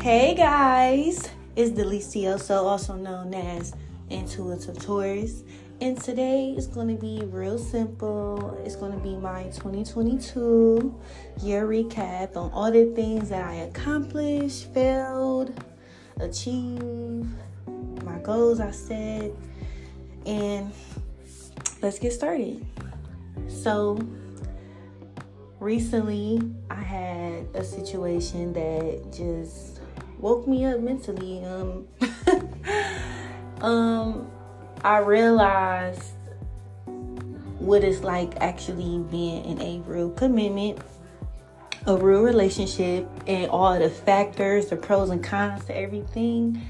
Hey guys, it's Delicioso, also known as Intuitive Taurus. And today is going to be real simple. It's going to be my 2022 year recap on all the things that I accomplished, failed, achieved, my goals I set. And let's get started. So, recently I had a situation that just woke me up mentally. Um, um, I realized what it's like actually being in a real commitment, a real relationship, and all the factors, the pros and cons to everything.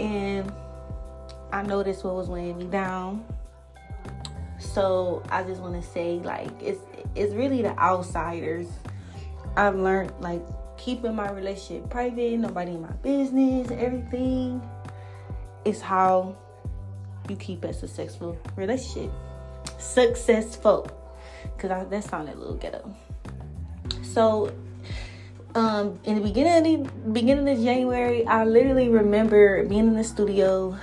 And I noticed what was weighing me down. So I just want to say, like, it's it's really the outsiders. I've learned like keeping my relationship private, nobody in my business, everything is how you keep a successful relationship. Successful. Cause that sounded a little ghetto. So um in the beginning of the beginning of January, I literally remember being in the studio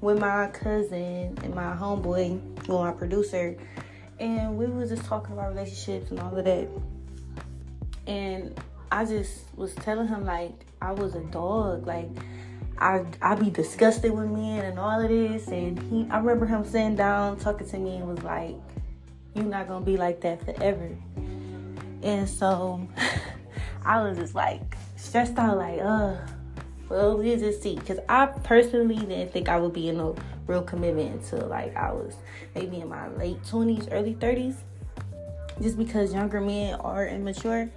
with my cousin and my homeboy, well my producer, and we was just talking about relationships and all of that. And I just was telling him like I was a dog, like I I be disgusted with men and all of this. And he, I remember him sitting down talking to me and was like, "You're not gonna be like that forever." And so I was just like stressed out, like, uh, well, we just see. Because I personally didn't think I would be in a real commitment until like I was maybe in my late 20s, early 30s. Just because younger men are immature.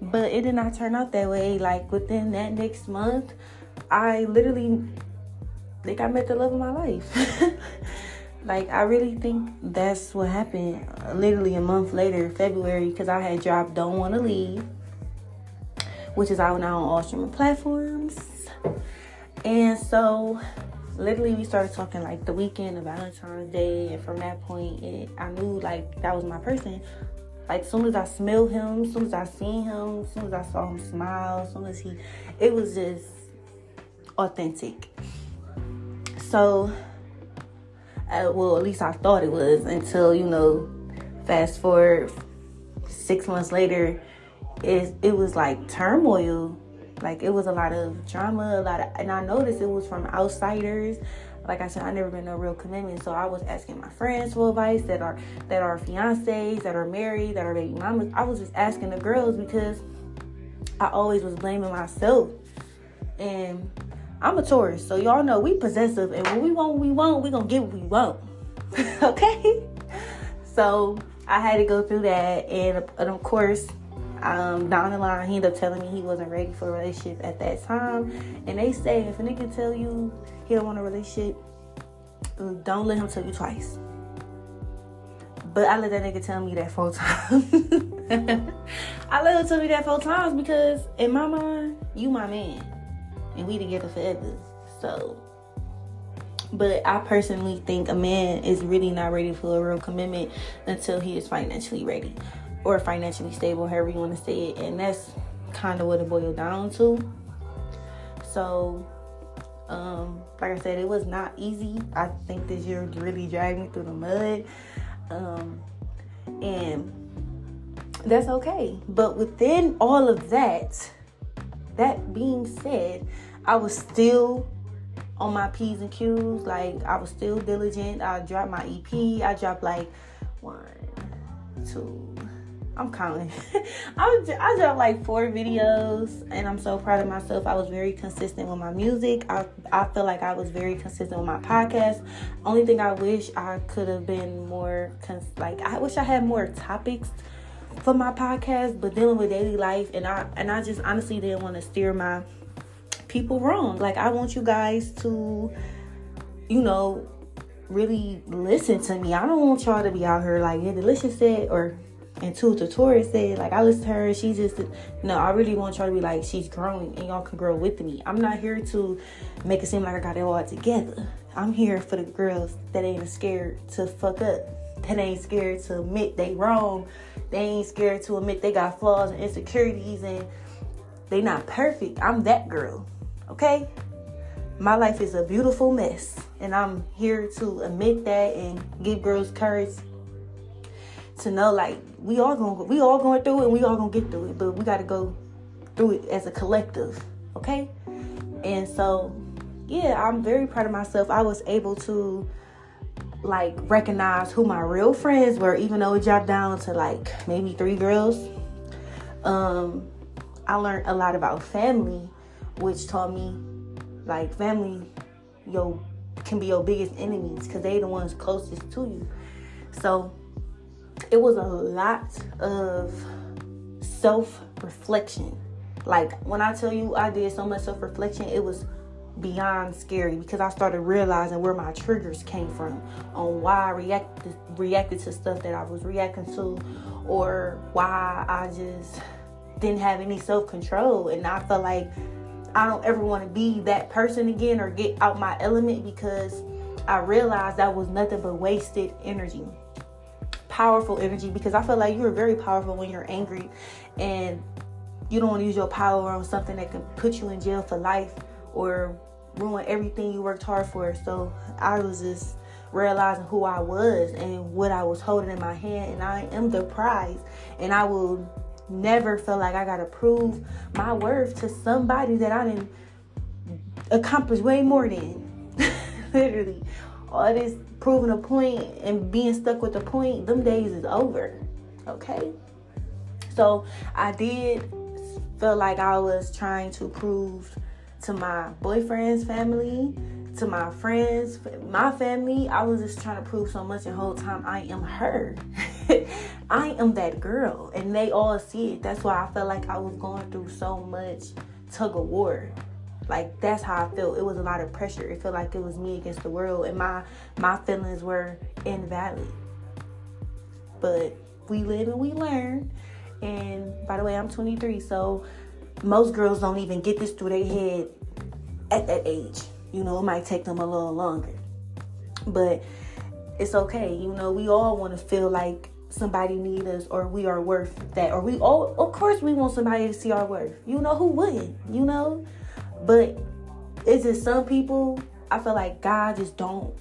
But it did not turn out that way. Like within that next month, I literally think I met the love of my life. like I really think that's what happened. Literally a month later, February, because I had dropped "Don't Want to Leave," which is out now on all streaming platforms. And so, literally, we started talking like the weekend of Valentine's Day, and from that point, it, I knew like that was my person. Like soon as I smell him, soon as I seen him, soon as I saw him smile, soon as he, it was just authentic. So, uh, well, at least I thought it was until you know, fast forward six months later, it it was like turmoil. Like it was a lot of drama, a lot of, and I noticed it was from outsiders like I said, I never been no real commitment. So I was asking my friends for advice that are that are fiancés, that are married, that are baby mamas. I was just asking the girls because I always was blaming myself. And I'm a Taurus, so y'all know we possessive, and when we want we want, we gonna get what we want. okay? So I had to go through that, and, and of course, um, down the line, he ended up telling me he wasn't ready for a relationship at that time. And they say if a nigga tell you he don't want a relationship, don't let him tell you twice. But I let that nigga tell me that four times. I let him tell me that four times because in my mind, you my man. And we together forever. So but I personally think a man is really not ready for a real commitment until he is financially ready or financially stable, however you want to say it. And that's kind of what it boiled down to. So, um, like I said, it was not easy. I think this year really dragged me through the mud. Um, and that's okay. But within all of that, that being said, I was still on my P's and Q's. Like I was still diligent. I dropped my EP. I dropped like one, two, I'm counting. I, I dropped like four videos and I'm so proud of myself. I was very consistent with my music. I, I feel like I was very consistent with my podcast. Only thing I wish I could have been more, cons- like, I wish I had more topics for my podcast, but dealing with daily life and I, and I just honestly didn't want to steer my people wrong. Like, I want you guys to, you know, really listen to me. I don't want y'all to be out here like, yeah, Delicioso said, or and two Taurus said, like I listen to her, she just no, I really want y'all to be like she's growing and y'all can grow with me. I'm not here to make it seem like I got it all together. I'm here for the girls that ain't scared to fuck up. That ain't scared to admit they wrong. They ain't scared to admit they got flaws and insecurities and They not perfect. I'm that girl. Okay? My life is a beautiful mess. And I'm here to admit that and give girls courage to know like we all going we all going through it and we all gonna get through it. But we gotta go through it as a collective. Okay? And so yeah, I'm very proud of myself. I was able to like recognize who my real friends were, even though it dropped down to like maybe three girls. Um, I learned a lot about family, which taught me like family, yo, can be your biggest enemies because they the ones closest to you. So it was a lot of self reflection. Like when I tell you I did so much self reflection, it was beyond scary because I started realizing where my triggers came from on why I reacted reacted to stuff that I was reacting to or why I just didn't have any self-control and I felt like I don't ever want to be that person again or get out my element because I realized that was nothing but wasted energy. Powerful energy because I feel like you're very powerful when you're angry and you don't want to use your power on something that can put you in jail for life or ruin everything you worked hard for. So I was just realizing who I was and what I was holding in my hand, and I am the prize. And I will never feel like I gotta prove my worth to somebody that I didn't accomplish way more than. Literally, all this proving a point and being stuck with the point, them days is over. Okay, so I did feel like I was trying to prove to my boyfriend's family, to my friends, my family. I was just trying to prove so much the whole time I am her. I am that girl. And they all see it. That's why I felt like I was going through so much tug of war. Like that's how I felt. It was a lot of pressure. It felt like it was me against the world and my my feelings were invalid. But we live and we learn. And by the way, I'm 23, so most girls don't even get this through their head at that age. You know, it might take them a little longer. But it's okay. You know, we all want to feel like somebody need us or we are worth that. Or we all of course we want somebody to see our worth. You know, who wouldn't? You know? But it's just some people I feel like God just don't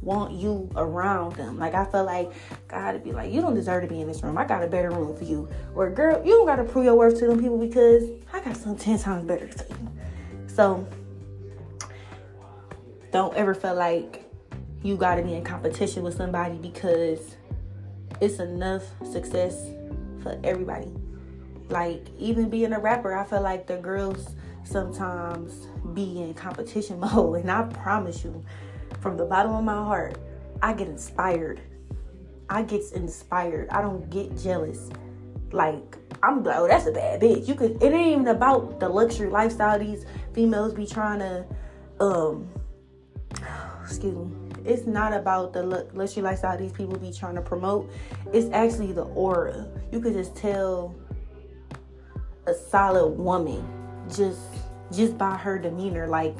want you around them. Like I feel like God to be like, you don't deserve to be in this room. I got a better room for you. Or girl, you don't gotta prove your worth to them people because I got something ten times better for you. So don't ever feel like you gotta be in competition with somebody because it's enough success for everybody. Like even being a rapper, I feel like the girls sometimes be in competition mode and I promise you from the bottom of my heart, I get inspired. I get inspired. I don't get jealous. Like I'm like, oh, that's a bad bitch. You could. It ain't even about the luxury lifestyle these females be trying to. Um, excuse me. It's not about the luxury lifestyle these people be trying to promote. It's actually the aura. You could just tell a solid woman just just by her demeanor. Like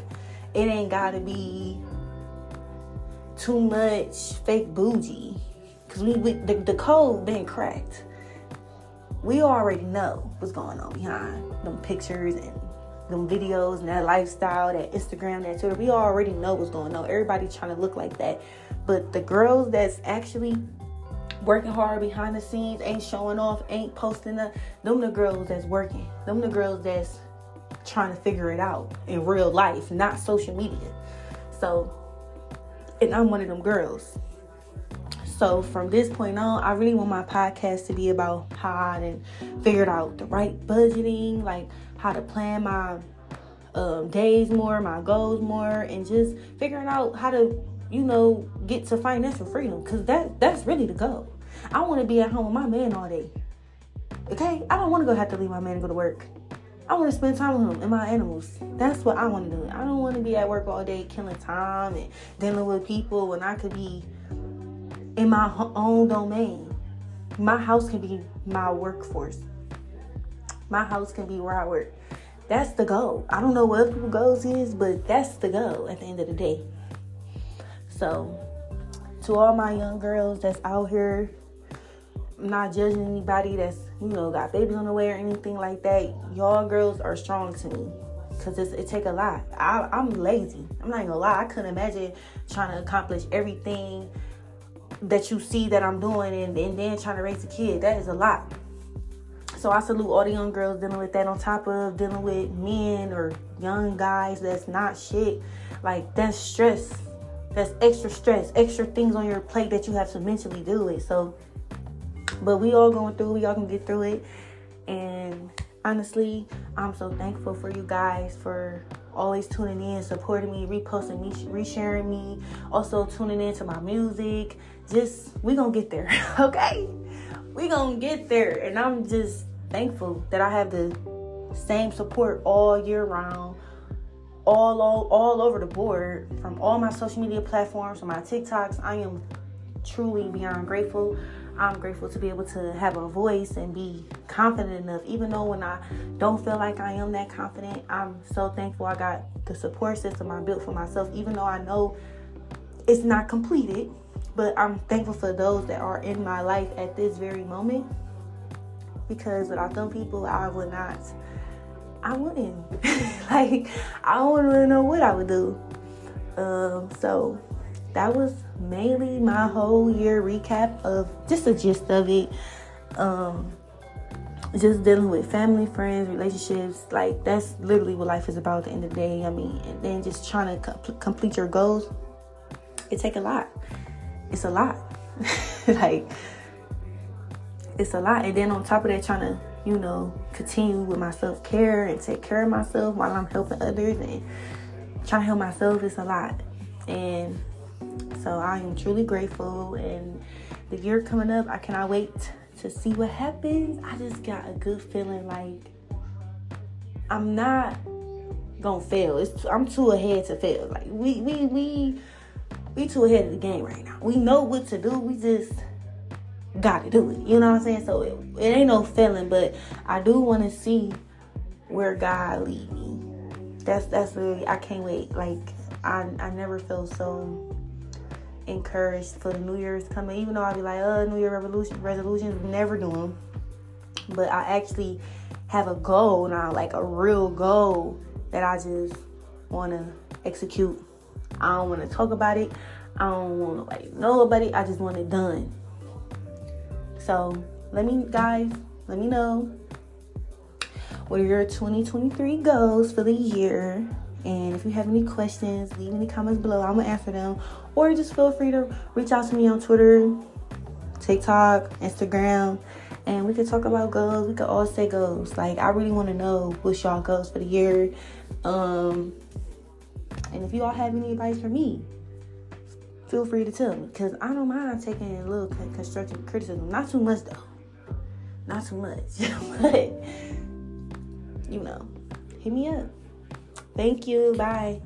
it ain't gotta be too much fake bougie. Because we, we the, the code been cracked. We already know what's going on behind them pictures and them videos and that lifestyle that instagram that twitter. We already know what's going on. Everybody trying to look like that. But the girls that's actually working hard behind the scenes ain't showing off ain't posting the them the girls that's working. Them the girls that's trying to figure it out in real life not social media so and I'm one of them girls. So from this point on, I really want my podcast to be about how I done figured out the right budgeting, like how to plan my um, days more, my goals more, and just figuring out how to, you know, get to financial freedom. Cause that that's really the goal. I want to be at home with my man all day. Okay, I don't want to go have to leave my man and go to work. I want to spend time with him and my animals. That's what I want to do. I don't want to be at work all day killing time and dealing with people when I could be in my own domain. My house can be my workforce. My house can be where I work. That's the goal. I don't know what other people's goals is, but that's the goal at the end of the day. So, to all my young girls that's out here not judging anybody that's you know got babies on the way or anything like that. Y'all girls are strong to me because it take a lot. I, I'm lazy. I'm not gonna lie. I couldn't imagine trying to accomplish everything that you see that I'm doing and, and then trying to raise a kid. That is a lot. So I salute all the young girls dealing with that on top of dealing with men or young guys that's not shit. Like that's stress. That's extra stress, extra things on your plate that you have to mentally do it. So but we all going through, we all can get through it. And honestly, I'm so thankful for you guys for always tuning in, supporting me, reposting me, resharing me, also tuning in to my music. Just we gonna get there, okay? We gonna get there, and I'm just thankful that I have the same support all year round, all all, all over the board from all my social media platforms, from my TikToks. I am truly beyond grateful. I'm grateful to be able to have a voice and be confident enough, even though when I don't feel like I am that confident, I'm so thankful I got the support system I built for myself, even though I know it's not completed. But I'm thankful for those that are in my life at this very moment because without them people, I would not, I wouldn't. like, I don't really know what I would do. Um, so that was mainly my whole year recap of just the gist of it. Um, just dealing with family, friends, relationships. Like that's literally what life is about at the end of the day. I mean, and then just trying to com- complete your goals. It take a lot. It's a lot. like it's a lot. And then on top of that, trying to you know continue with my self care and take care of myself while I'm helping others and trying to help myself. It's a lot. And so I am truly grateful. And the year coming up, I cannot wait to see what happens. I just got a good feeling like I'm not gonna fail. It's I'm too ahead to fail. Like we we we we too ahead of the game right now. We know what to do. We just gotta do it. You know what I'm saying? So it, it ain't no failing, but I do want to see where God lead me. That's that's really I can't wait. Like I I never feel so encouraged for the New Year's coming. Even though I'll be like, oh, New Year revolution resolutions, never do them. But I actually have a goal now, like a real goal that I just want to execute. I don't want to talk about it. I don't want nobody to know about it. I just want it done. So let me, guys, let me know what are your 2023 goals for the year. And if you have any questions, leave any comments below. I'm gonna answer them. Or just feel free to reach out to me on Twitter, TikTok, Instagram, and we could talk about goals. We could all say goals. Like I really want to know what's y'all goals for the year. Um, and if you all have any advice for me, feel free to tell me because I don't mind taking a little constructive criticism. Not too much though. Not too much, but you know, hit me up. Thank you. Bye.